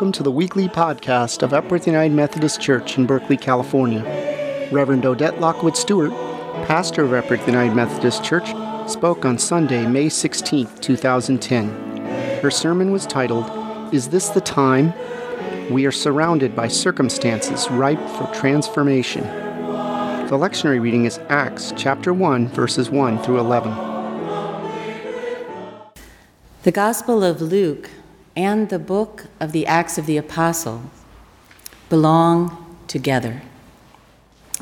welcome to the weekly podcast of Epworth United Methodist Church in Berkeley, California. Reverend Odette Lockwood Stewart, pastor of Epworth United Methodist Church, spoke on Sunday, May 16, 2010. Her sermon was titled, Is This the Time? We are surrounded by circumstances ripe for transformation. The lectionary reading is Acts chapter 1, verses 1 through 11. The Gospel of Luke and the book of the Acts of the Apostles belong together.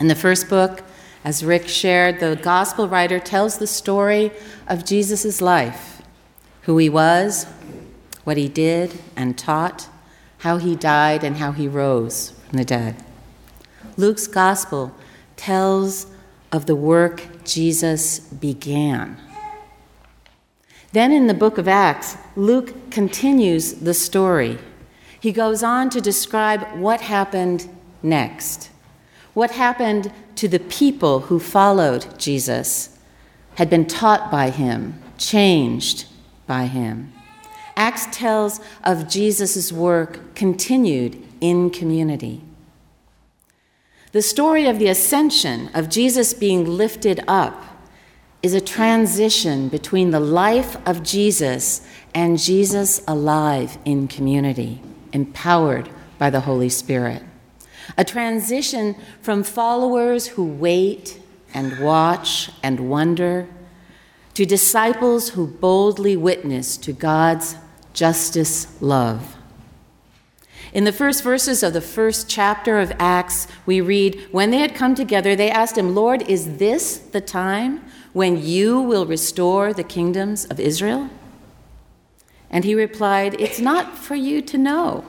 In the first book, as Rick shared, the gospel writer tells the story of Jesus' life who he was, what he did and taught, how he died, and how he rose from the dead. Luke's gospel tells of the work Jesus began then in the book of Acts, Luke continues the story. He goes on to describe what happened next. What happened to the people who followed Jesus, had been taught by him, changed by him. Acts tells of Jesus' work continued in community. The story of the ascension, of Jesus being lifted up, is a transition between the life of Jesus and Jesus alive in community, empowered by the Holy Spirit. A transition from followers who wait and watch and wonder to disciples who boldly witness to God's justice love. In the first verses of the first chapter of Acts, we read When they had come together, they asked him, Lord, is this the time when you will restore the kingdoms of Israel? And he replied, It's not for you to know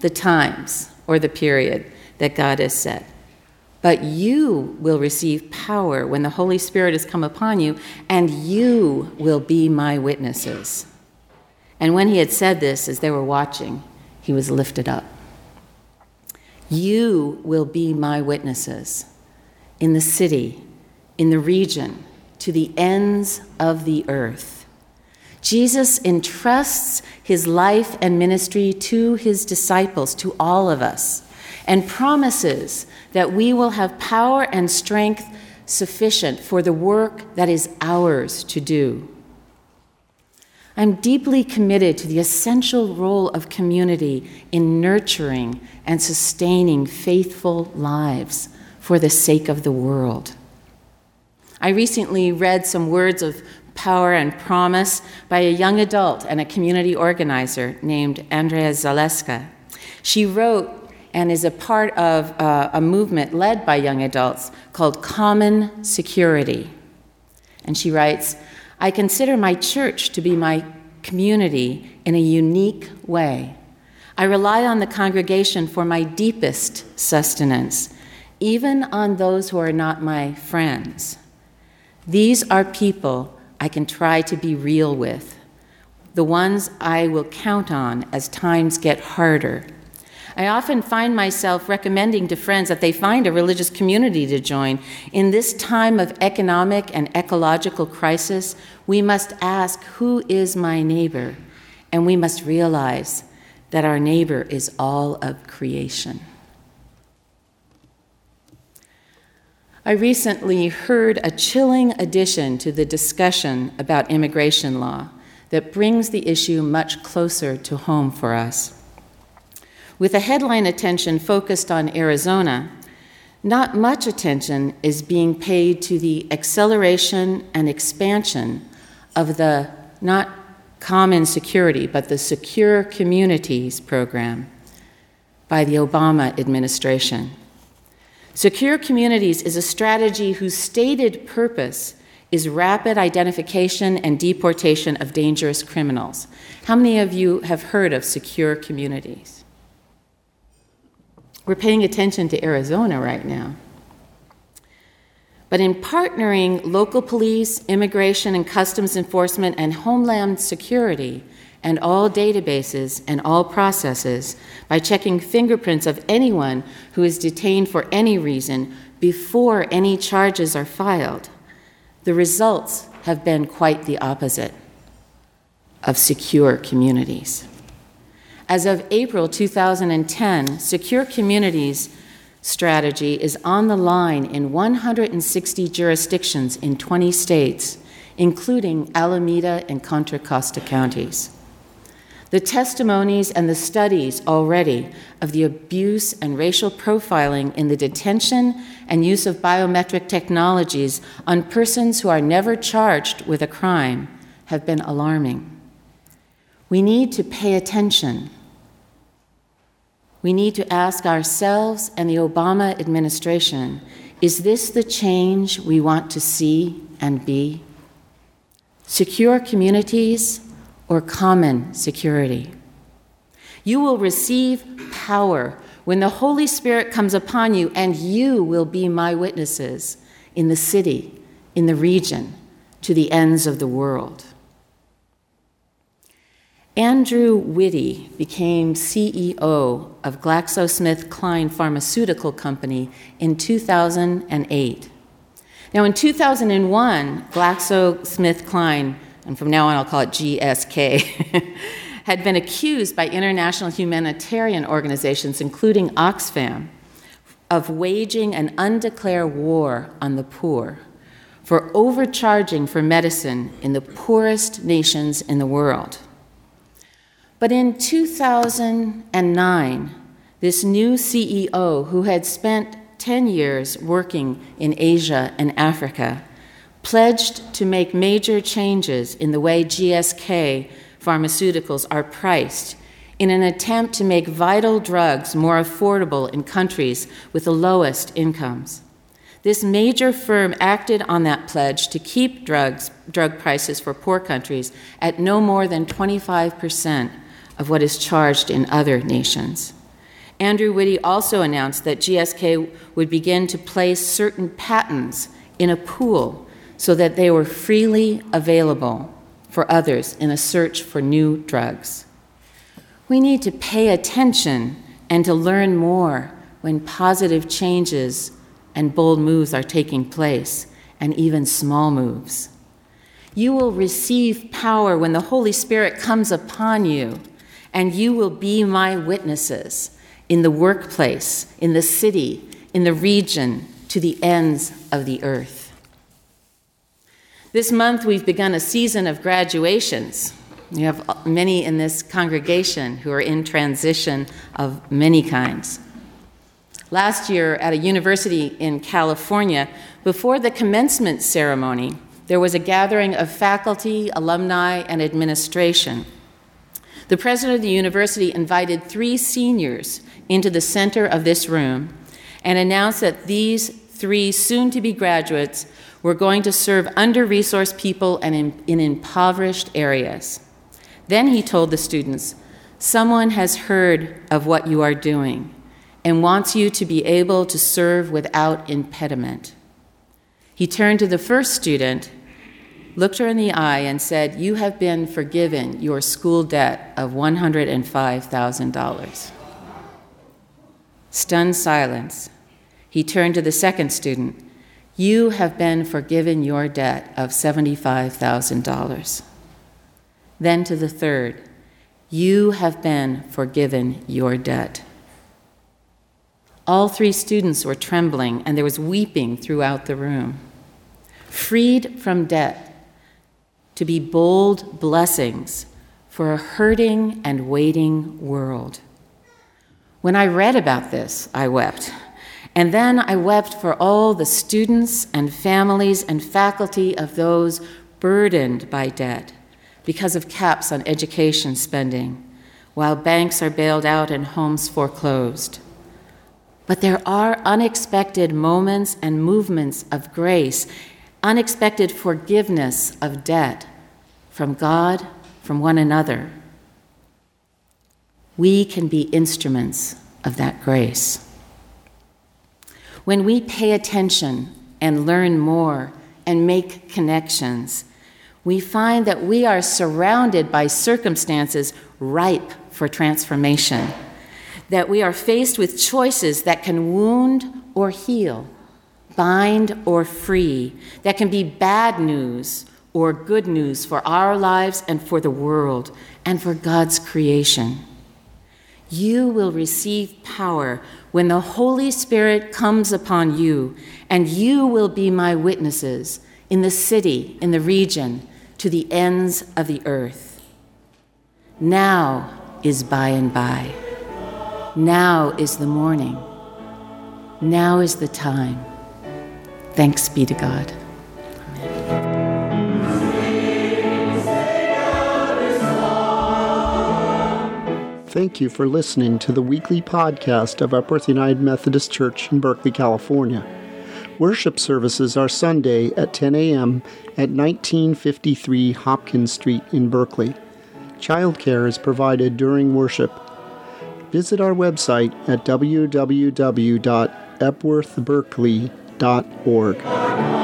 the times or the period that God has set. But you will receive power when the Holy Spirit has come upon you, and you will be my witnesses. And when he had said this, as they were watching, he was lifted up. You will be my witnesses in the city in the region to the ends of the earth. Jesus entrusts his life and ministry to his disciples, to all of us, and promises that we will have power and strength sufficient for the work that is ours to do. I'm deeply committed to the essential role of community in nurturing and sustaining faithful lives for the sake of the world. I recently read some words of power and promise by a young adult and a community organizer named Andrea Zaleska. She wrote and is a part of uh, a movement led by young adults called Common Security. And she writes I consider my church to be my community in a unique way. I rely on the congregation for my deepest sustenance, even on those who are not my friends. These are people I can try to be real with, the ones I will count on as times get harder. I often find myself recommending to friends that they find a religious community to join. In this time of economic and ecological crisis, we must ask, Who is my neighbor? And we must realize that our neighbor is all of creation. I recently heard a chilling addition to the discussion about immigration law that brings the issue much closer to home for us. With a headline attention focused on Arizona, not much attention is being paid to the acceleration and expansion of the not common security, but the Secure Communities program by the Obama administration. Secure Communities is a strategy whose stated purpose is rapid identification and deportation of dangerous criminals. How many of you have heard of Secure Communities? We're paying attention to Arizona right now. But in partnering local police, immigration and customs enforcement, and homeland security, and all databases and all processes by checking fingerprints of anyone who is detained for any reason before any charges are filed. The results have been quite the opposite of secure communities. As of April 2010, Secure Communities strategy is on the line in 160 jurisdictions in 20 states, including Alameda and Contra Costa counties. The testimonies and the studies already of the abuse and racial profiling in the detention and use of biometric technologies on persons who are never charged with a crime have been alarming. We need to pay attention we need to ask ourselves and the Obama administration is this the change we want to see and be? Secure communities or common security? You will receive power when the Holy Spirit comes upon you, and you will be my witnesses in the city, in the region, to the ends of the world. Andrew Witty became CEO of GlaxoSmithKline Pharmaceutical Company in 2008. Now, in 2001, GlaxoSmithKline, and from now on I'll call it GSK, had been accused by international humanitarian organizations, including Oxfam, of waging an undeclared war on the poor, for overcharging for medicine in the poorest nations in the world. But in 2009, this new CEO, who had spent 10 years working in Asia and Africa, pledged to make major changes in the way GSK pharmaceuticals are priced in an attempt to make vital drugs more affordable in countries with the lowest incomes. This major firm acted on that pledge to keep drugs, drug prices for poor countries at no more than 25 percent of what is charged in other nations. Andrew Witty also announced that GSK would begin to place certain patents in a pool so that they were freely available for others in a search for new drugs. We need to pay attention and to learn more when positive changes and bold moves are taking place, and even small moves. You will receive power when the Holy Spirit comes upon you and you will be my witnesses in the workplace, in the city, in the region, to the ends of the earth. This month, we've begun a season of graduations. We have many in this congregation who are in transition of many kinds. Last year, at a university in California, before the commencement ceremony, there was a gathering of faculty, alumni, and administration. The president of the university invited three seniors into the center of this room and announced that these three soon to be graduates were going to serve under resourced people and in, in impoverished areas. Then he told the students, Someone has heard of what you are doing and wants you to be able to serve without impediment. He turned to the first student looked her in the eye and said, You have been forgiven your school debt of $105,000. Stunned silence. He turned to the second student. You have been forgiven your debt of $75,000. Then to the third, You have been forgiven your debt. All three students were trembling, and there was weeping throughout the room. Freed from debt, to be bold blessings for a hurting and waiting world. When I read about this, I wept. And then I wept for all the students and families and faculty of those burdened by debt because of caps on education spending, while banks are bailed out and homes foreclosed. But there are unexpected moments and movements of grace unexpected forgiveness of debt from God, from one another. We can be instruments of that grace. When we pay attention and learn more and make connections, we find that we are surrounded by circumstances ripe for transformation, that we are faced with choices that can wound or heal, bind or free, that can be bad news or good news for our lives and for the world and for God's creation. You will receive power when the Holy Spirit comes upon you, and you will be my witnesses in the city, in the region, to the ends of the earth. Now is by and by. Now is the morning. Now is the time. Thanks be to God. Thank you for listening to the weekly podcast of Epworth United Methodist Church in Berkeley, California. Worship services are Sunday at 10 a.m. at 1953 Hopkins Street in Berkeley. Childcare is provided during worship. Visit our website at www.epworthberkeley.org.